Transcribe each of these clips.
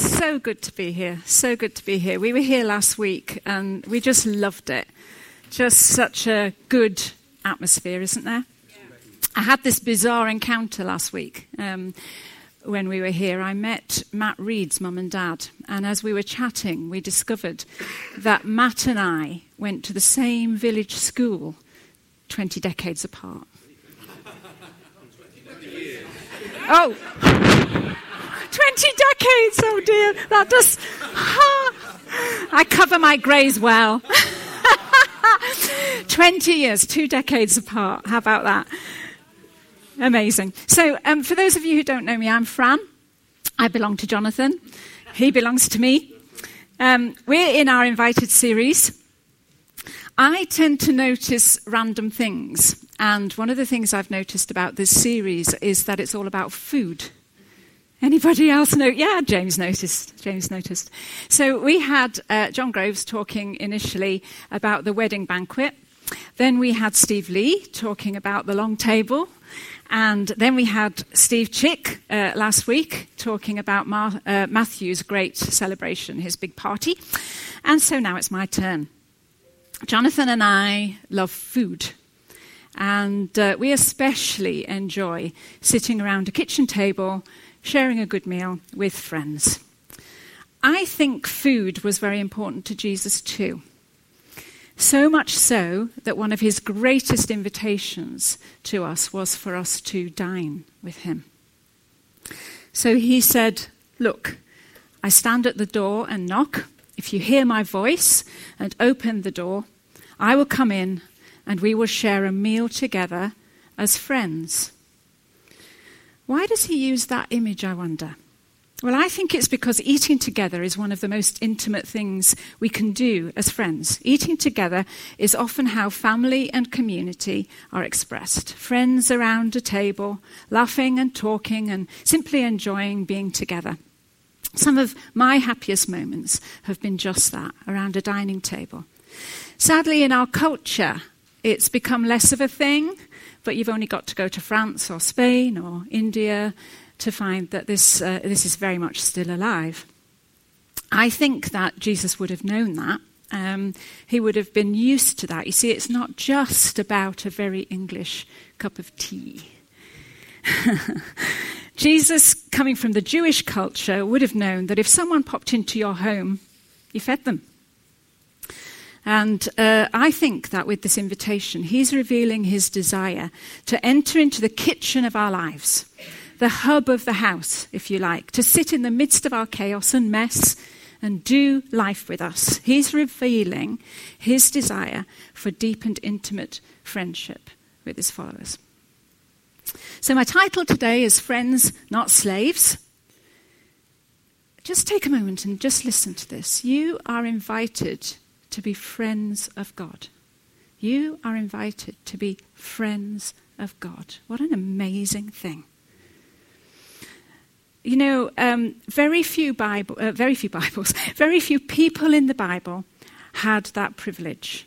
So good to be here. So good to be here. We were here last week and we just loved it. Just such a good atmosphere, isn't there? Yeah. I had this bizarre encounter last week. Um, when we were here, I met Matt Reed's mum and dad. And as we were chatting, we discovered that Matt and I went to the same village school 20 decades apart. oh, 20 decades, oh dear. That does. I cover my greys well. 20 years, two decades apart. How about that? Amazing. So, um, for those of you who don't know me, I'm Fran. I belong to Jonathan. He belongs to me. Um, we're in our invited series. I tend to notice random things. And one of the things I've noticed about this series is that it's all about food. Anybody else know? Yeah, James noticed. James noticed. So we had uh, John Groves talking initially about the wedding banquet. Then we had Steve Lee talking about the long table. And then we had Steve Chick uh, last week talking about Mar- uh, Matthew's great celebration, his big party. And so now it's my turn. Jonathan and I love food. And uh, we especially enjoy sitting around a kitchen table sharing a good meal with friends. I think food was very important to Jesus too. So much so that one of his greatest invitations to us was for us to dine with him. So he said, Look, I stand at the door and knock. If you hear my voice and open the door, I will come in and we will share a meal together as friends. Why does he use that image, I wonder? Well, I think it's because eating together is one of the most intimate things we can do as friends. Eating together is often how family and community are expressed. Friends around a table, laughing and talking and simply enjoying being together. Some of my happiest moments have been just that, around a dining table. Sadly, in our culture, it's become less of a thing but you've only got to go to France or Spain or India to find that this, uh, this is very much still alive. I think that Jesus would have known that. Um, he would have been used to that. You see, it's not just about a very English cup of tea. Jesus, coming from the Jewish culture, would have known that if someone popped into your home, you fed them. And uh, I think that with this invitation, he's revealing his desire to enter into the kitchen of our lives, the hub of the house, if you like, to sit in the midst of our chaos and mess and do life with us. He's revealing his desire for deep and intimate friendship with his followers. So, my title today is Friends, Not Slaves. Just take a moment and just listen to this. You are invited to be friends of God. You are invited to be friends of God. What an amazing thing. You know, um, very few Bible, uh, very few Bibles, very few people in the Bible had that privilege.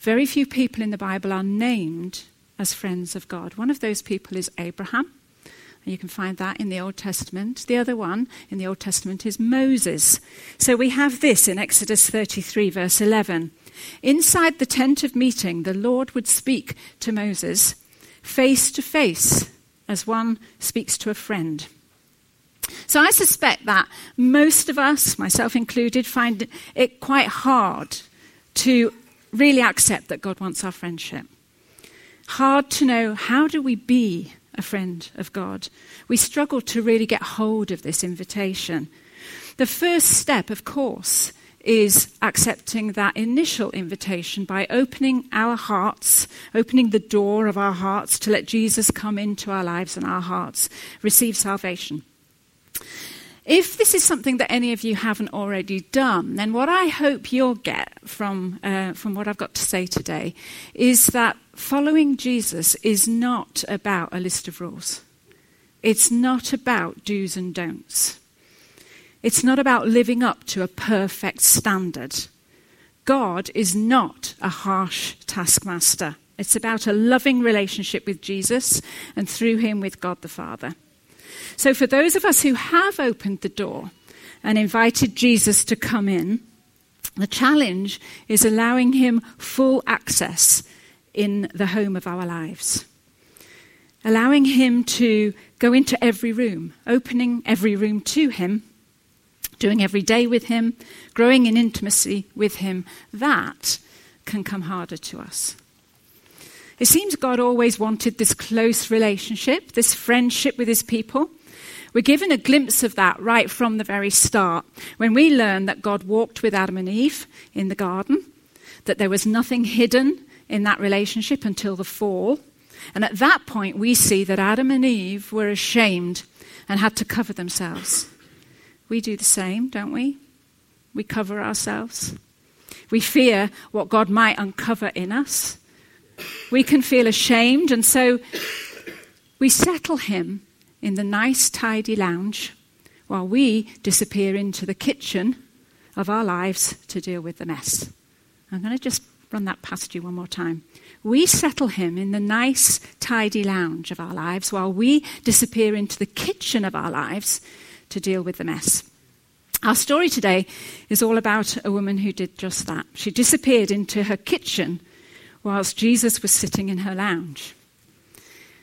Very few people in the Bible are named as friends of God. One of those people is Abraham. And you can find that in the Old Testament. The other one in the Old Testament is Moses. So we have this in Exodus 33, verse 11. Inside the tent of meeting, the Lord would speak to Moses face to face as one speaks to a friend. So I suspect that most of us, myself included, find it quite hard to really accept that God wants our friendship. Hard to know how do we be a friend of God. We struggle to really get hold of this invitation. The first step, of course, is accepting that initial invitation by opening our hearts, opening the door of our hearts to let Jesus come into our lives and our hearts receive salvation. If this is something that any of you haven't already done, then what I hope you'll get from, uh, from what I've got to say today is that following Jesus is not about a list of rules. It's not about do's and don'ts. It's not about living up to a perfect standard. God is not a harsh taskmaster. It's about a loving relationship with Jesus and through him with God the Father. So, for those of us who have opened the door and invited Jesus to come in. The challenge is allowing him full access in the home of our lives. Allowing him to go into every room, opening every room to him, doing every day with him, growing in intimacy with him. That can come harder to us. It seems God always wanted this close relationship, this friendship with his people. We're given a glimpse of that right from the very start when we learn that God walked with Adam and Eve in the garden, that there was nothing hidden in that relationship until the fall. And at that point, we see that Adam and Eve were ashamed and had to cover themselves. We do the same, don't we? We cover ourselves. We fear what God might uncover in us. We can feel ashamed, and so we settle Him in the nice, tidy lounge while we disappear into the kitchen of our lives to deal with the mess. I'm going to just run that past you one more time. We settle him in the nice, tidy lounge of our lives while we disappear into the kitchen of our lives to deal with the mess. Our story today is all about a woman who did just that. She disappeared into her kitchen whilst Jesus was sitting in her lounge.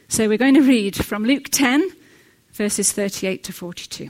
So we're going to read from Luke 10, verses 38 to 42.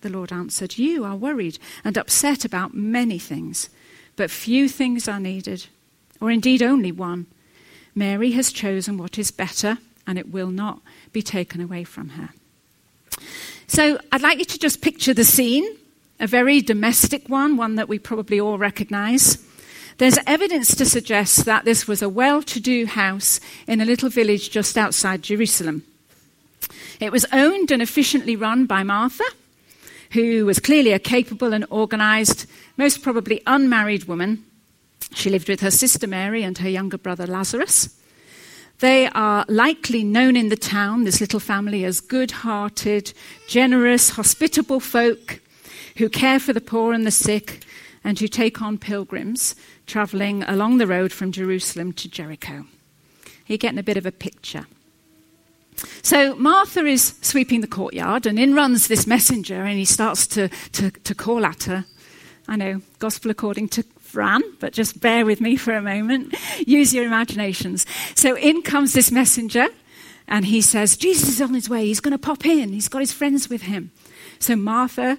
the Lord answered, You are worried and upset about many things, but few things are needed, or indeed only one. Mary has chosen what is better, and it will not be taken away from her. So I'd like you to just picture the scene, a very domestic one, one that we probably all recognize. There's evidence to suggest that this was a well to do house in a little village just outside Jerusalem. It was owned and efficiently run by Martha, who was clearly a capable and organized, most probably unmarried woman. She lived with her sister Mary and her younger brother Lazarus. They are likely known in the town, this little family, as good hearted, generous, hospitable folk who care for the poor and the sick and who take on pilgrims traveling along the road from Jerusalem to Jericho. You're getting a bit of a picture. So Martha is sweeping the courtyard, and in runs this messenger, and he starts to, to, to call at her. I know, gospel according to Fran, but just bear with me for a moment. Use your imaginations. So in comes this messenger, and he says, Jesus is on his way. He's going to pop in. He's got his friends with him. So Martha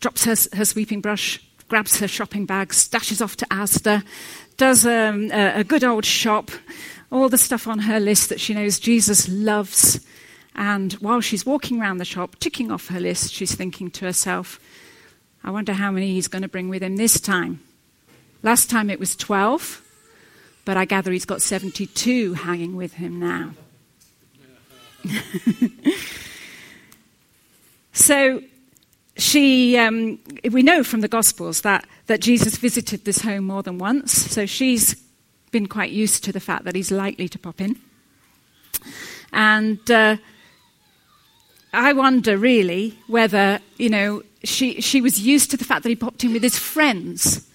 drops her, her sweeping brush, grabs her shopping bag, dashes off to Asda, does um, a, a good old shop, all the stuff on her list that she knows Jesus loves. And while she's walking around the shop, ticking off her list, she's thinking to herself, I wonder how many he's going to bring with him this time. Last time it was 12, but I gather he's got 72 hanging with him now. so she, um, we know from the Gospels that, that Jesus visited this home more than once. So she's been quite used to the fact that he's likely to pop in. And uh, I wonder really whether, you know, she, she was used to the fact that he popped in with his friends.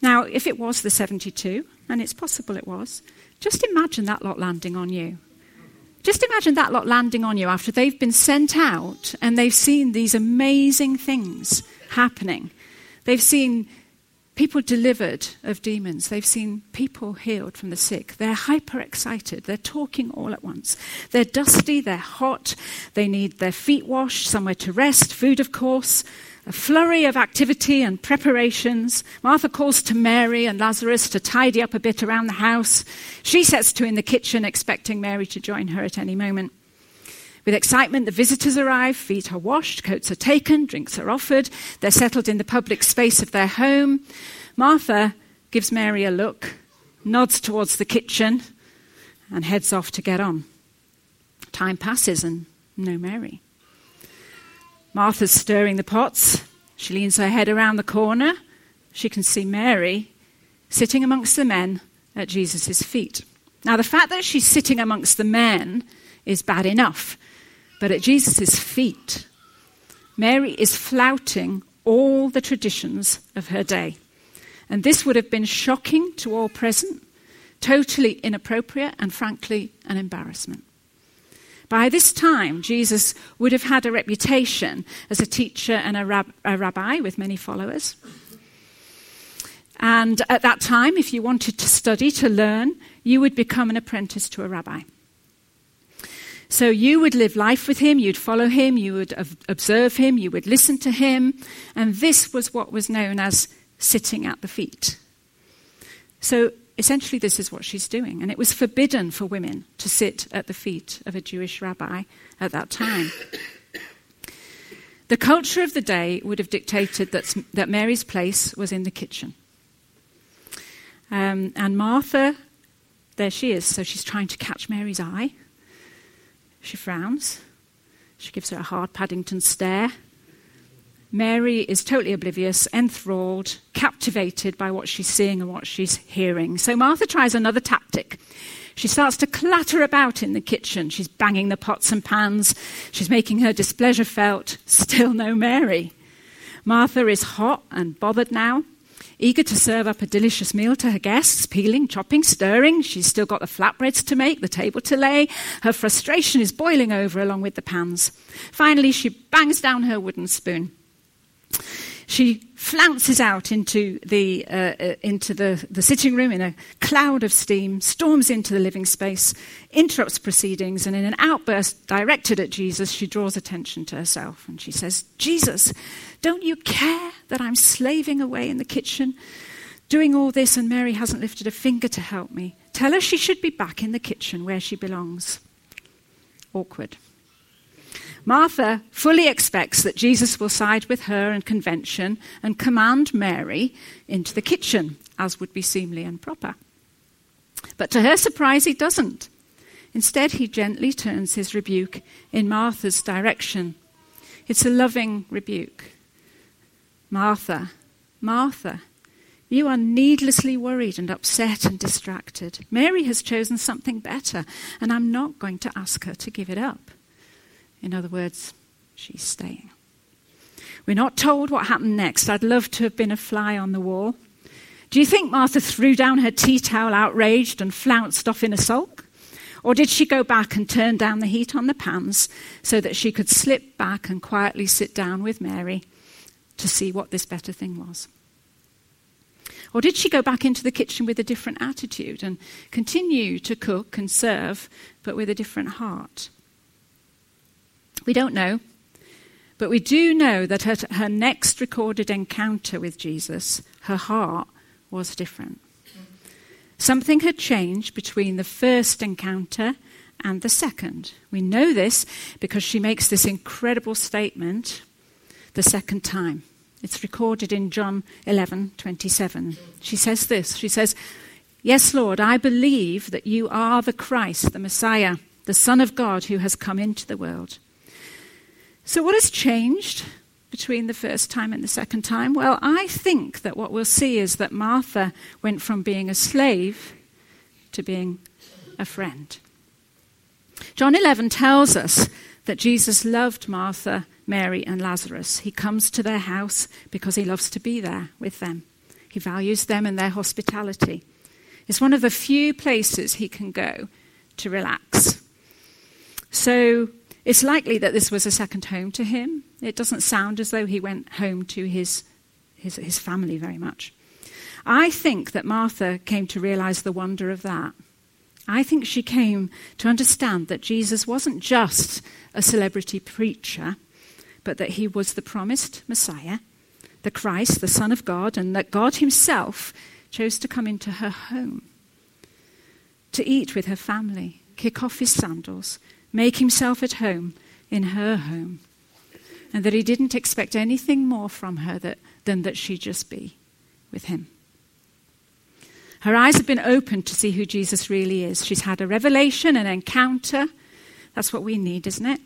Now, if it was the 72, and it's possible it was, just imagine that lot landing on you. Just imagine that lot landing on you after they've been sent out and they've seen these amazing things happening. They've seen people delivered of demons. They've seen people healed from the sick. They're hyper excited. They're talking all at once. They're dusty. They're hot. They need their feet washed, somewhere to rest, food, of course. A flurry of activity and preparations. Martha calls to Mary and Lazarus to tidy up a bit around the house. She sets to in the kitchen, expecting Mary to join her at any moment. With excitement, the visitors arrive, feet are washed, coats are taken, drinks are offered, they're settled in the public space of their home. Martha gives Mary a look, nods towards the kitchen, and heads off to get on. Time passes and no Mary. Martha's stirring the pots. She leans her head around the corner she can see Mary sitting amongst the men at Jesus' feet. Now, the fact that she's sitting amongst the men is bad enough, but at Jesus' feet, Mary is flouting all the traditions of her day. And this would have been shocking to all present, totally inappropriate, and frankly, an embarrassment. By this time, Jesus would have had a reputation as a teacher and a, rab- a rabbi with many followers. And at that time, if you wanted to study, to learn, you would become an apprentice to a rabbi. So you would live life with him, you'd follow him, you would observe him, you would listen to him, and this was what was known as sitting at the feet. So essentially, this is what she's doing, and it was forbidden for women to sit at the feet of a Jewish rabbi at that time. The culture of the day would have dictated that, that Mary's place was in the kitchen. Um, and Martha, there she is, so she's trying to catch Mary's eye. She frowns. She gives her a hard Paddington stare. Mary is totally oblivious, enthralled, captivated by what she's seeing and what she's hearing. So Martha tries another tactic. She starts to clatter about in the kitchen. She's banging the pots and pans. She's making her displeasure felt. Still no Mary. Martha is hot and bothered now eager to serve up a delicious meal to her guests, peeling, chopping, stirring. She's still got the flatbreads to make, the table to lay. Her frustration is boiling over along with the pans. Finally, she bangs down her wooden spoon. She flounces out into the, uh, uh, into the, the sitting room in a cloud of steam, storms into the living space, interrupts proceedings, and in an outburst directed at Jesus, she draws attention to herself. And she says, Jesus, don't you care that I'm slaving away in the kitchen, doing all this, and Mary hasn't lifted a finger to help me? Tell her she should be back in the kitchen where she belongs. Awkward. Martha fully expects that Jesus will side with her and convention and command Mary into the kitchen, as would be seemly and proper. But to her surprise, he doesn't. Instead, he gently turns his rebuke in Martha's direction. It's a loving rebuke. Martha, Martha, you are needlessly worried and upset and distracted. Mary has chosen something better, and I'm not going to ask her to give it up. In other words, she's staying. We're not told what happened next. I'd love to have been a fly on the wall. Do you think Martha threw down her tea towel outraged and flounced off in a sulk? Or did she go back and turn down the heat on the pans so that she could slip back and quietly sit down with Mary to see what this better thing was? Or did she go back into the kitchen with a different attitude and continue to cook and serve, but with a different heart? We don't know. But we do know that at her next recorded encounter with Jesus, her heart was different. Something had changed between the first encounter and the second. We know this because she makes this incredible statement the second time. It's recorded in John 11:27. She says this. She says, "Yes, Lord, I believe that you are the Christ, the Messiah, the Son of God who has come into the world." So, what has changed between the first time and the second time? Well, I think that what we'll see is that Martha went from being a slave to being a friend. John 11 tells us that Jesus loved Martha, Mary, and Lazarus. He comes to their house because he loves to be there with them. He values them and their hospitality. It's one of the few places he can go to relax. So it's likely that this was a second home to him. It doesn't sound as though he went home to his, his, his family very much. I think that Martha came to realize the wonder of that. I think she came to understand that Jesus wasn't just a celebrity preacher, but that he was the promised Messiah, the Christ, the Son of God, and that God Himself chose to come into her home, to eat with her family, kick off his sandals, make himself at home in her home, and that he didn't expect anything more from her that, than that she just be with him. Her eyes have been opened to see who Jesus really is. She's had a revelation, an encounter. That's what we need, isn't it?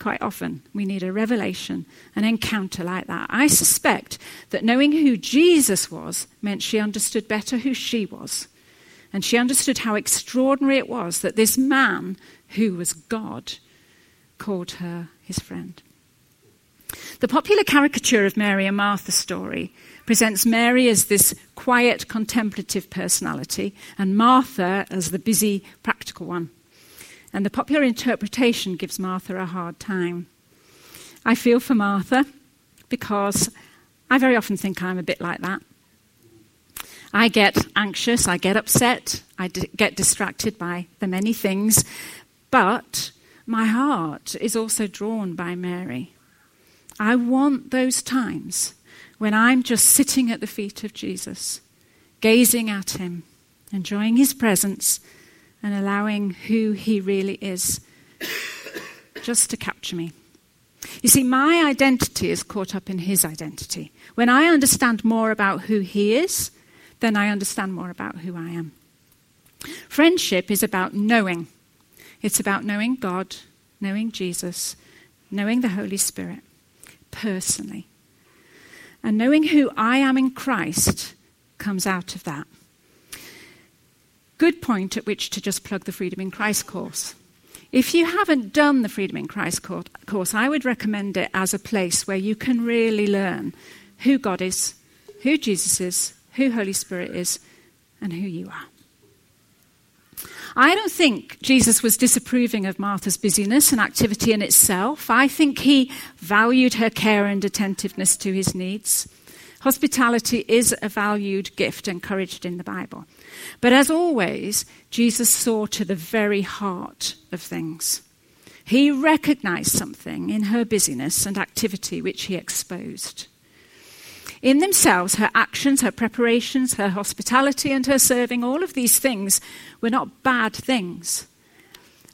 quite often. We need a revelation, an encounter like that. I suspect that knowing who Jesus was meant she understood better who she was. And she understood how extraordinary it was that this man, who was God, called her his friend. The popular caricature of Mary and Martha's story presents Mary as this quiet, contemplative personality, and Martha as the busy, practical one. And the popular interpretation gives Martha a hard time. I feel for Martha because I very often think I'm a bit like that. I get anxious, I get upset, I d- get distracted by the many things, but my heart is also drawn by Mary. I want those times when I'm just sitting at the feet of Jesus, gazing at him, enjoying his presence, and allowing who he really is just to capture me. You see, my identity is caught up in his identity. When I understand more about who he is, then I understand more about who I am. Friendship is about knowing. It's about knowing God, knowing Jesus, knowing the Holy Spirit personally. And knowing who I am in Christ comes out of that. Good point at which to just plug the Freedom in Christ course. If you haven't done the Freedom in Christ course, I would recommend it as a place where you can really learn who God is, who Jesus is, who Holy Spirit is, and who you are. I don't think Jesus was disapproving of Martha's busyness and activity in itself. I think he valued her care and attentiveness to his needs. Hospitality is a valued gift encouraged in the Bible. But as always, Jesus saw to the very heart of things. He recognized something in her busyness and activity which he exposed. In themselves, her actions, her preparations, her hospitality, and her serving, all of these things were not bad things.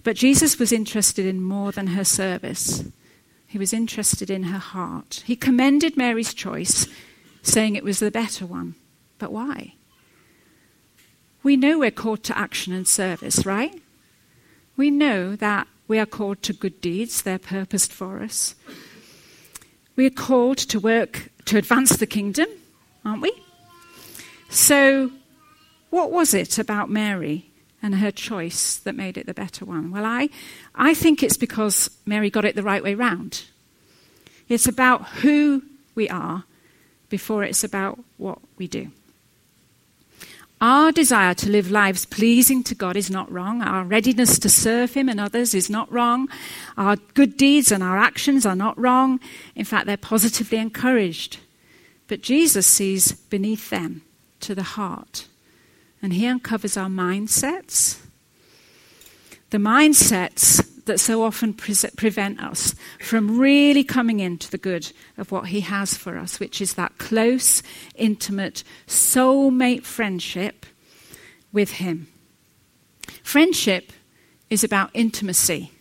But Jesus was interested in more than her service. He was interested in her heart. He commended Mary's choice, saying it was the better one. But why? We know we're called to action and service, right? We know that we are called to good deeds, they're purposed for us. We are called to work to advance the kingdom, aren't we? So, what was it about Mary and her choice that made it the better one? Well, I, I think it's because Mary got it the right way round. It's about who we are before it's about what we do. Our desire to live lives pleasing to God is not wrong. Our readiness to serve Him and others is not wrong. Our good deeds and our actions are not wrong. In fact, they're positively encouraged. But Jesus sees beneath them to the heart, and He uncovers our mindsets. The mindsets that so often pre- prevent us from really coming into the good of what He has for us, which is that close, intimate, soulmate friendship with Him. Friendship is about intimacy.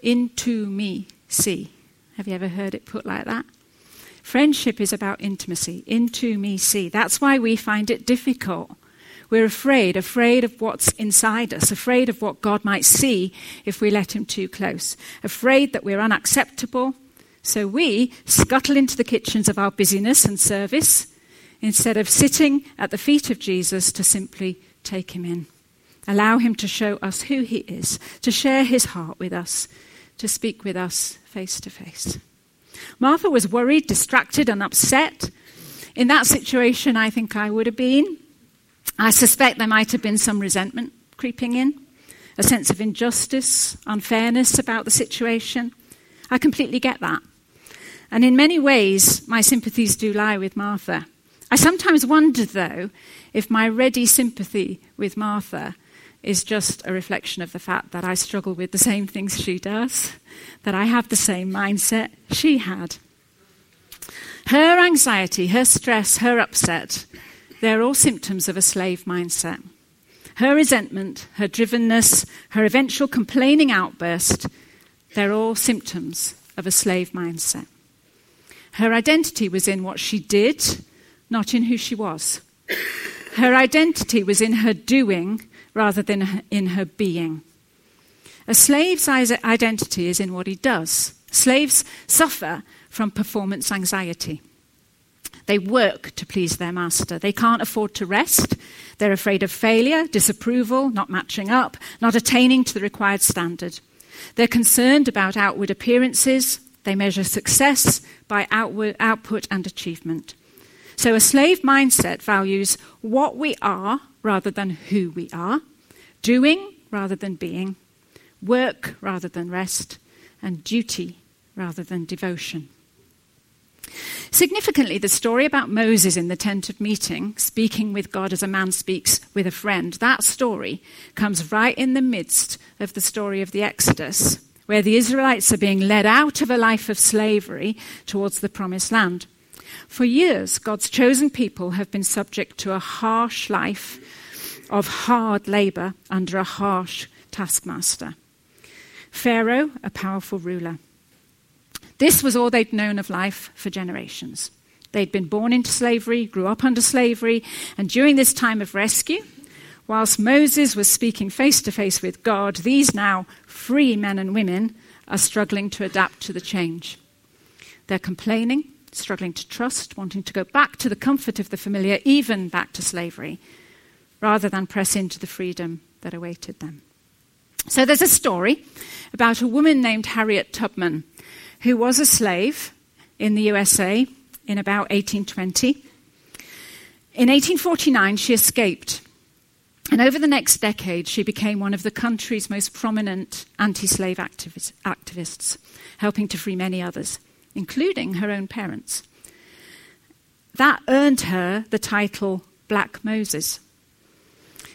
Into me, see. Have you ever heard it put like that? Friendship is about intimacy. Into me, see. That's why we find it difficult we're afraid, afraid of what's inside us, afraid of what God might see if we let Him too close, afraid that we're unacceptable. So we scuttle into the kitchens of our busyness and service instead of sitting at the feet of Jesus to simply take Him in. Allow Him to show us who He is, to share His heart with us, to speak with us face to face. Martha was worried, distracted, and upset. In that situation, I think I would have been. I suspect there might have been some resentment creeping in, a sense of injustice, unfairness about the situation. I completely get that. And in many ways, my sympathies do lie with Martha. I sometimes wonder, though, if my ready sympathy with Martha is just a reflection of the fact that I struggle with the same things she does, that I have the same mindset she had. Her anxiety, her stress, her upset they're all symptoms of a slave mindset. Her resentment, her drivenness, her eventual complaining outburst, they're all symptoms of a slave mindset. Her identity was in what she did, not in who she was. Her identity was in her doing rather than in her being. A slave's identity is in what he does. Slaves suffer from performance anxiety. They work to please their master. They can't afford to rest. They're afraid of failure, disapproval, not matching up, not attaining to the required standard. They're concerned about outward appearances. They measure success by outward, output and achievement. So a slave mindset values what we are rather than who we are, doing rather than being, work rather than rest, and duty rather than devotion. Significantly, the story about Moses in the tent of meeting, speaking with God as a man speaks with a friend, that story comes right in the midst of the story of the Exodus, where the Israelites are being led out of a life of slavery towards the promised land. For years, God's chosen people have been subject to a harsh life of hard labor under a harsh taskmaster. Pharaoh, a powerful ruler. This was all they'd known of life for generations. They'd been born into slavery, grew up under slavery, and during this time of rescue, whilst Moses was speaking face to face with God, these now free men and women are struggling to adapt to the change. They're complaining, struggling to trust, wanting to go back to the comfort of the familiar, even back to slavery, rather than press into the freedom that awaited them. So there's a story about a woman named Harriet Tubman who was a slave in the USA in about 1820. In 1849, she escaped. And over the next decade, she became one of the country's most prominent anti slave activists, helping to free many others, including her own parents. That earned her the title Black Moses.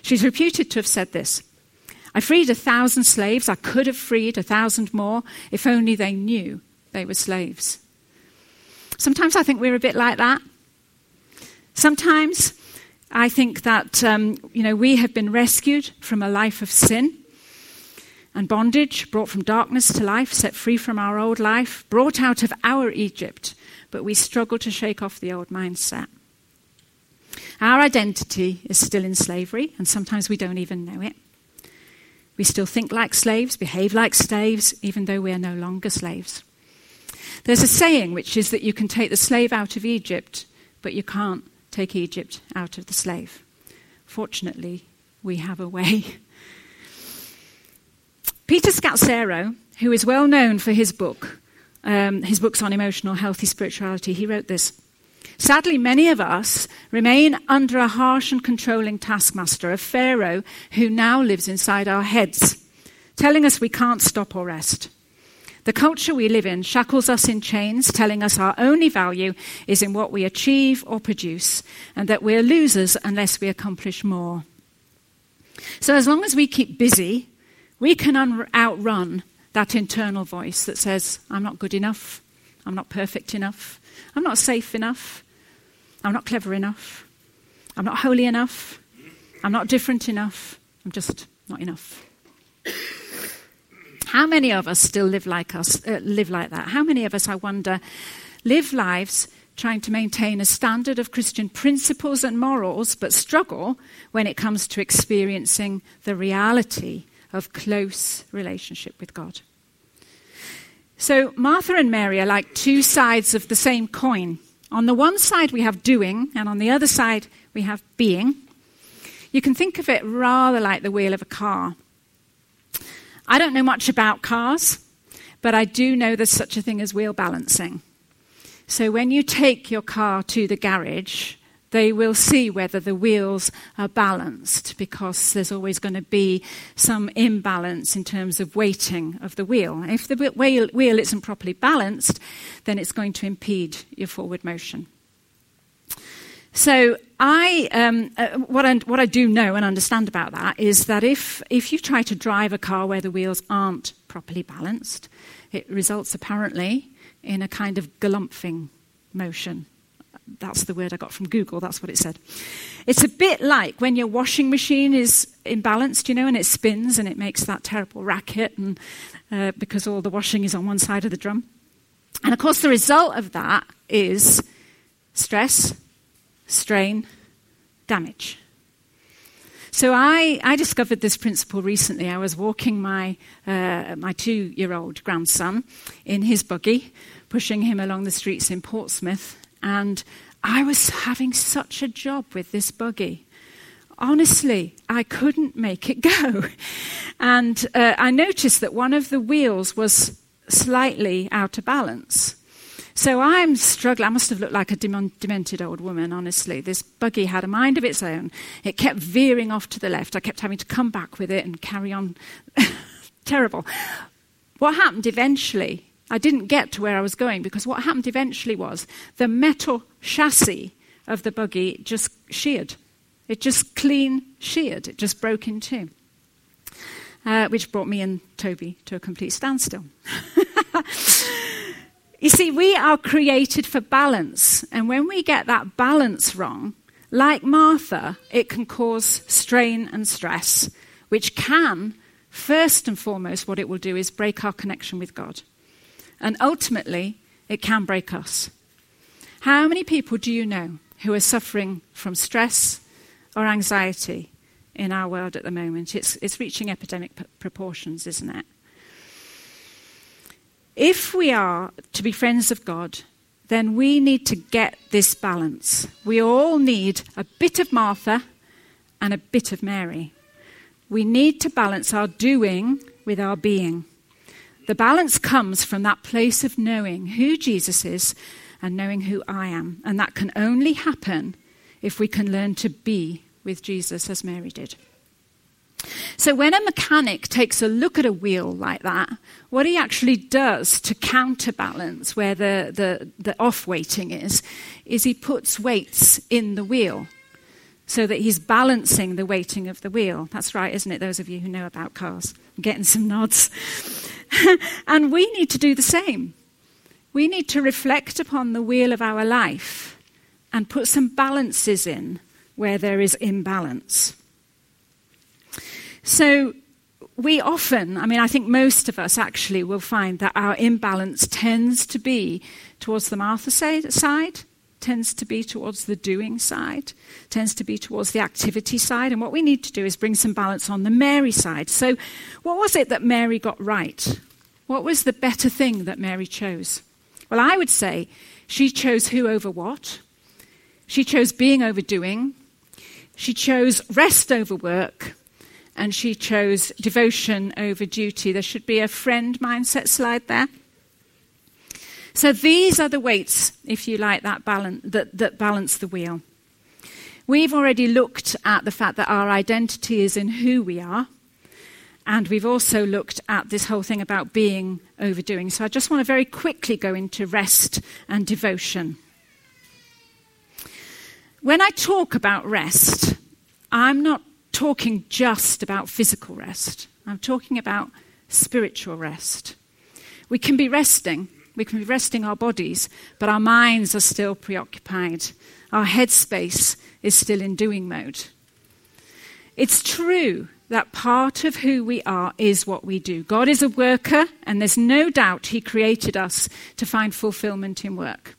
She's reputed to have said this I freed a thousand slaves. I could have freed a thousand more if only they knew they were slaves. Sometimes I think we're a bit like that. Sometimes I think that um, you know we have been rescued from a life of sin and bondage, brought from darkness to life, set free from our old life, brought out of our Egypt, but we struggle to shake off the old mindset. Our identity is still in slavery, and sometimes we don't even know it. We still think like slaves, behave like slaves, even though we are no longer slaves. There's a saying which is that you can take the slave out of Egypt, but you can't take Egypt out of the slave. Fortunately, we have a way. Peter Scazzero, who is well known for his book, um, his books on emotional healthy spirituality, he wrote this. Sadly, many of us remain under a harsh and controlling taskmaster, a Pharaoh who now lives inside our heads, telling us we can't stop or rest. The culture we live in shackles us in chains, telling us our only value is in what we achieve or produce, and that we're losers unless we accomplish more. So, as long as we keep busy, we can un- outrun that internal voice that says, I'm not good enough, I'm not perfect enough, I'm not safe enough, I'm not clever enough, I'm not holy enough, I'm not different enough, I'm just not enough. How many of us still live like us, uh, live like that? How many of us, I wonder, live lives trying to maintain a standard of Christian principles and morals, but struggle when it comes to experiencing the reality of close relationship with God? So, Martha and Mary are like two sides of the same coin. On the one side, we have doing, and on the other side, we have being. You can think of it rather like the wheel of a car. I don't know much about cars, but I do know there's such a thing as wheel balancing. So when you take your car to the garage, they will see whether the wheels are balanced because there's always going to be some imbalance in terms of weighting of the wheel. If the wheel, isn't properly balanced, then it's going to impede your forward motion. So I, um, uh, what, I, what I do know and understand about that is that if, if you try to drive a car where the wheels aren't properly balanced, it results apparently in a kind of galumphing motion. That's the word I got from Google, that's what it said. It's a bit like when your washing machine is imbalanced, you know, and it spins and it makes that terrible racket and, uh, because all the washing is on one side of the drum. And of course, the result of that is stress, strain, damage. So I, I discovered this principle recently. I was walking my, uh, my two year old grandson in his buggy, pushing him along the streets in Portsmouth, and I was having such a job with this buggy. Honestly, I couldn't make it go. And uh, I noticed that one of the wheels was slightly out of balance. So I'm struggling. I must have looked like a demented old woman, honestly. This buggy had a mind of its own. It kept veering off to the left. I kept having to come back with it and carry on. Terrible. What happened eventually, I didn't get to where I was going because what happened eventually was the metal chassis of the buggy just sheared. It just clean sheared. It just broke in two. Uh, which brought me and Toby to a complete standstill. You see, we are created for balance. And when we get that balance wrong, like Martha, it can cause strain and stress, which can, first and foremost, what it will do is break our connection with God. And ultimately, it can break us. How many people do you know who are suffering from stress or anxiety in our world at the moment? It's, it's reaching epidemic p- proportions, isn't it? If we are to be friends of God, then we need to get this balance. We all need a bit of Martha and a bit of Mary. We need to balance our doing with our being. The balance comes from that place of knowing who Jesus is and knowing who I am. And that can only happen if we can learn to be with Jesus as Mary did. So, when a mechanic takes a look at a wheel like that, what he actually does to counterbalance where the, the, the off weighting is, is he puts weights in the wheel so that he's balancing the weighting of the wheel. That's right, isn't it, those of you who know about cars? I'm getting some nods. and we need to do the same. We need to reflect upon the wheel of our life and put some balances in where there is imbalance. So we often, I mean, I think most of us actually will find that our imbalance tends to be towards the Martha side, tends to be towards the doing side, tends to be towards the activity side. And what we need to do is bring some balance on the Mary side. So, what was it that Mary got right? What was the better thing that Mary chose? Well, I would say she chose who over what. She chose being over doing. She chose rest over work and she chose devotion over duty. There should be a friend mindset slide there. So these are the weights, if you like, that balance, that, that balance the wheel. We've already looked at the fact that our identity is in who we are. And we've also looked at this whole thing about being overdoing. So I just want to very quickly go into rest and devotion. When I talk about rest, I'm not talking just about physical rest. I'm talking about spiritual rest. We can be resting, we can be resting our bodies, but our minds are still preoccupied. Our headspace is still in doing mode. It's true that part of who we are is what we do. God is a worker, and there's no doubt He created us to find fulfillment in work.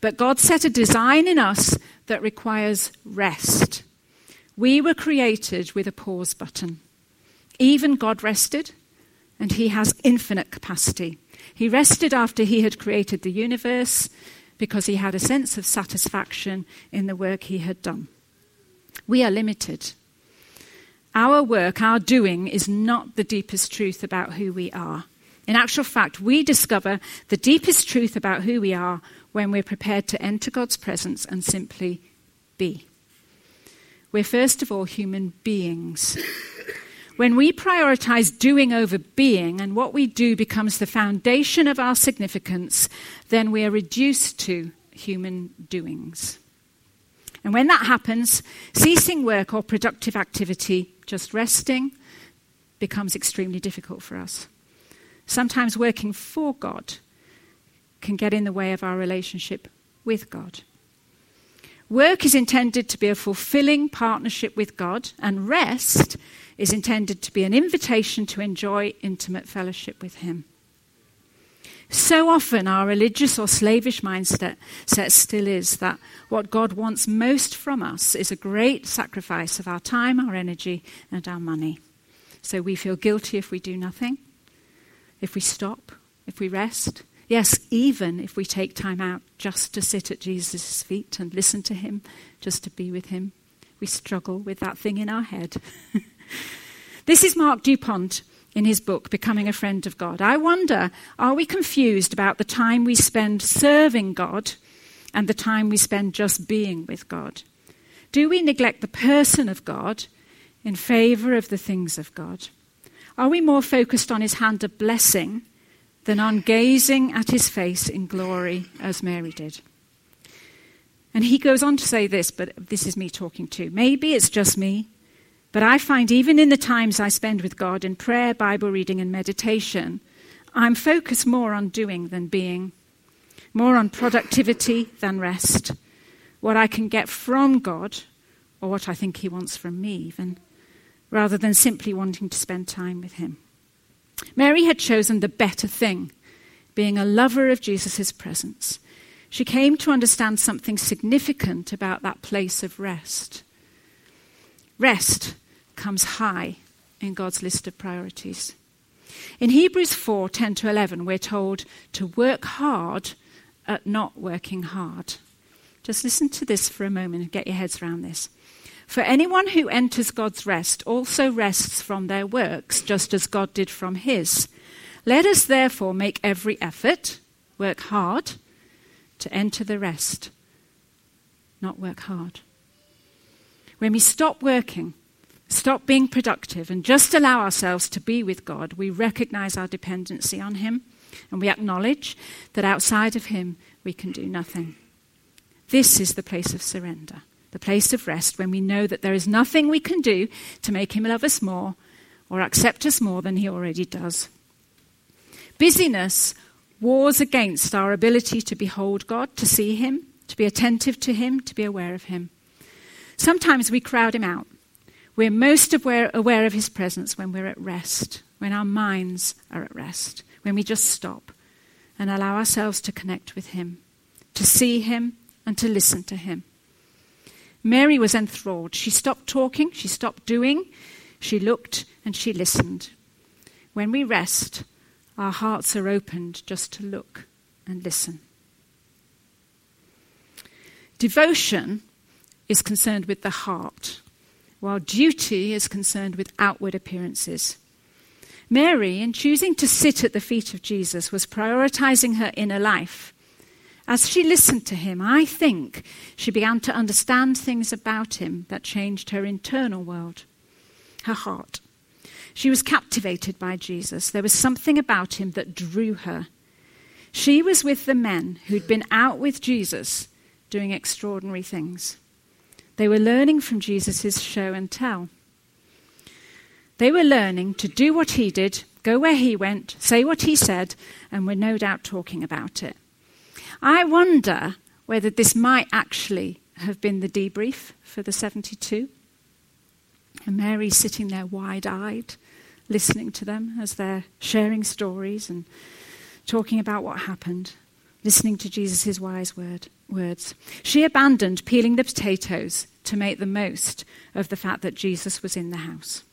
But God set a design in us that requires rest. We were created with a pause button. Even God rested, and He has infinite capacity. He rested after He had created the universe because He had a sense of satisfaction in the work He had done. We are limited. Our work, our doing, is not the deepest truth about who we are. In actual fact, we discover the deepest truth about who we are when we're prepared to enter God's presence and simply be. We're first of all human beings. When we prioritize doing over being and what we do becomes the foundation of our significance, then we are reduced to human doings. And when that happens, ceasing work or productive activity, just resting, becomes extremely difficult for us. Sometimes working for God can get in the way of our relationship with God. Work is intended to be a fulfilling partnership with God, and rest is intended to be an invitation to enjoy intimate fellowship with Him. So often, our religious or slavish mindset still is that what God wants most from us is a great sacrifice of our time, our energy, and our money. So we feel guilty if we do nothing, if we stop, if we rest. Yes, even if we take time out just to sit at Jesus' feet and listen to him, just to be with him. We struggle with that thing in our head. this is Mark Dupont in his book, Becoming a Friend of God. I wonder are we confused about the time we spend serving God and the time we spend just being with God? Do we neglect the person of God in favor of the things of God? Are we more focused on his hand of blessing than on gazing at his face in glory as Mary did? And he goes on to say this, but this is me talking too. Maybe it's just me, but I find even in the times I spend with God in prayer, Bible reading, and meditation, I'm focused more on doing than being, more on productivity than rest, what I can get from God, or what I think He wants from me, even, rather than simply wanting to spend time with Him. Mary had chosen the better thing, being a lover of Jesus' presence. She came to understand something significant about that place of rest. Rest comes high in God's list of priorities. In Hebrews 4 10 to 11, we're told to work hard at not working hard. Just listen to this for a moment and get your heads around this. For anyone who enters God's rest also rests from their works, just as God did from his. Let us therefore make every effort, work hard, to enter the rest, not work hard. When we stop working, stop being productive, and just allow ourselves to be with God, we recognize our dependency on Him and we acknowledge that outside of Him we can do nothing. This is the place of surrender, the place of rest when we know that there is nothing we can do to make Him love us more or accept us more than He already does. Busyness wars against our ability to behold God, to see Him, to be attentive to Him, to be aware of Him. Sometimes we crowd Him out. We're most aware, of His presence when we're at rest, when our minds are at rest, when we just stop and allow ourselves to connect with Him, to see Him, and to listen to Him. Mary was enthralled. She stopped talking, she stopped doing, she looked, and she listened. When we rest, our hearts are opened just to look and listen. Devotion is concerned with the heart, while duty is concerned with outward appearances. Mary, in choosing to sit at the feet of Jesus, was prioritizing her inner life. As she listened to him, I think she began to understand things about him that changed her internal world, her heart. She was captivated by Jesus. There was something about him that drew her. She was with the men who'd been out with Jesus doing extraordinary things. They were learning from Jesus' show and tell. They were learning to do what he did, go where he went, say what he said, and were no doubt talking about it. I wonder whether this might actually have been the debrief for the 72. And Mary sitting there wide eyed, listening to them as they're sharing stories and talking about what happened, listening to Jesus' wise word, words. She abandoned peeling the potatoes to make the most of the fact that Jesus was in the house.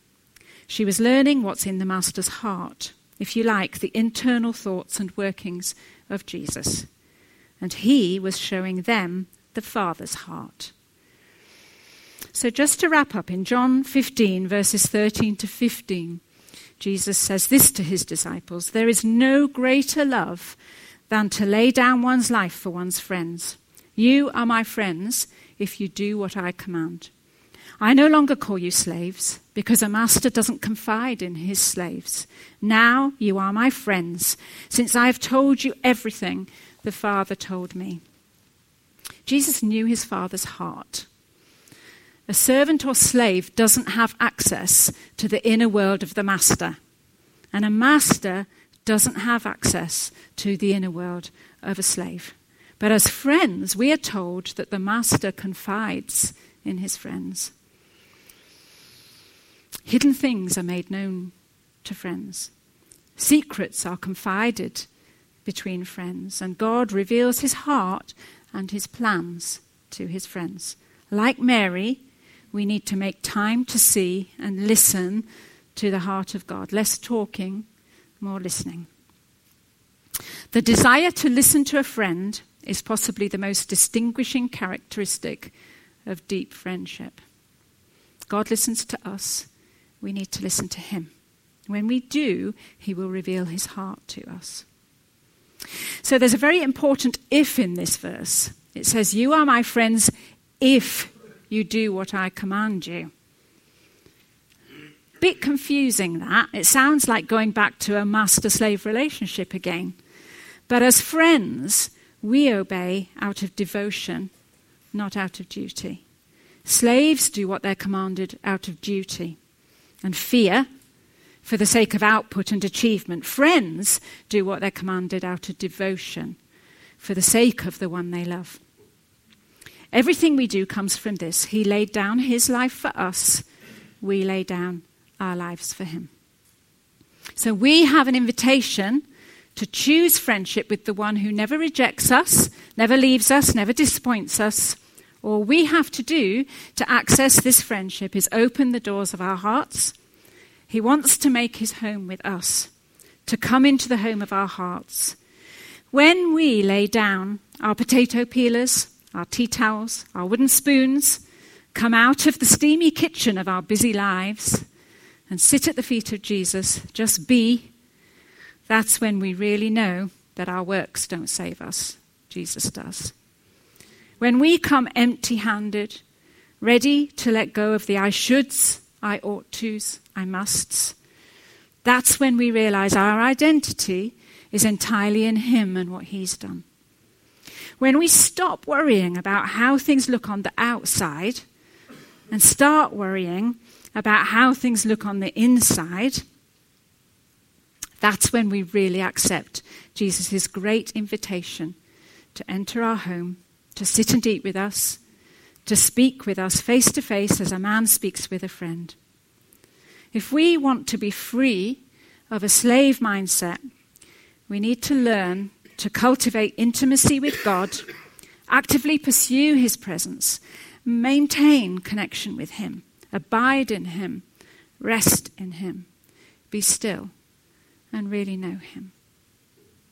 She was learning what's in the Master's heart, if you like, the internal thoughts and workings of Jesus. And he was showing them the Father's heart. So, just to wrap up, in John 15, verses 13 to 15, Jesus says this to his disciples There is no greater love than to lay down one's life for one's friends. You are my friends if you do what I command. I no longer call you slaves, because a master doesn't confide in his slaves. Now you are my friends, since I have told you everything the Father told me. Jesus knew his Father's heart. A servant or slave doesn't have access to the inner world of the master, and a master doesn't have access to the inner world of a slave. But as friends, we are told that the master confides in his friends. Hidden things are made known to friends, secrets are confided between friends, and God reveals his heart and his plans to his friends. Like Mary, we need to make time to see and listen to the heart of God. Less talking, more listening. The desire to listen to a friend is possibly the most distinguishing characteristic of deep friendship. God listens to us, we need to listen to Him. When we do, He will reveal His heart to us. So there's a very important if in this verse. It says, You are my friends if you do what I command you. Bit confusing that. It sounds like going back to a master slave relationship again. But as friends, we obey out of devotion, not out of duty. Slaves do what they're commanded out of duty and fear for the sake of output and achievement. Friends do what they're commanded out of devotion for the sake of the one they love. Everything we do comes from this. He laid down his life for us, we lay down our lives for him. So we have an invitation to choose friendship with the one who never rejects us, never leaves us, never disappoints us. All we have to do to access this friendship is open the doors of our hearts. He wants to make his home with us, to come into the home of our hearts. When we lay down our potato peelers, our tea towels, our wooden spoons, come out of the steamy kitchen of our busy lives and sit at the feet of Jesus, just be that's when we really know that our works don't save us. Jesus does. When we come empty handed, ready to let go of the I shoulds, I ought tos, I musts, that's when we realize our identity is entirely in Him and what He's done. When we stop worrying about how things look on the outside and start worrying about how things look on the inside, that's when we really accept Jesus' great invitation to enter our home, to sit and eat with us, to speak with us face to face as a man speaks with a friend. If we want to be free of a slave mindset, we need to learn to cultivate intimacy with God, actively pursue His presence, maintain connection with Him, abide in Him, rest in Him, be still and really know Him.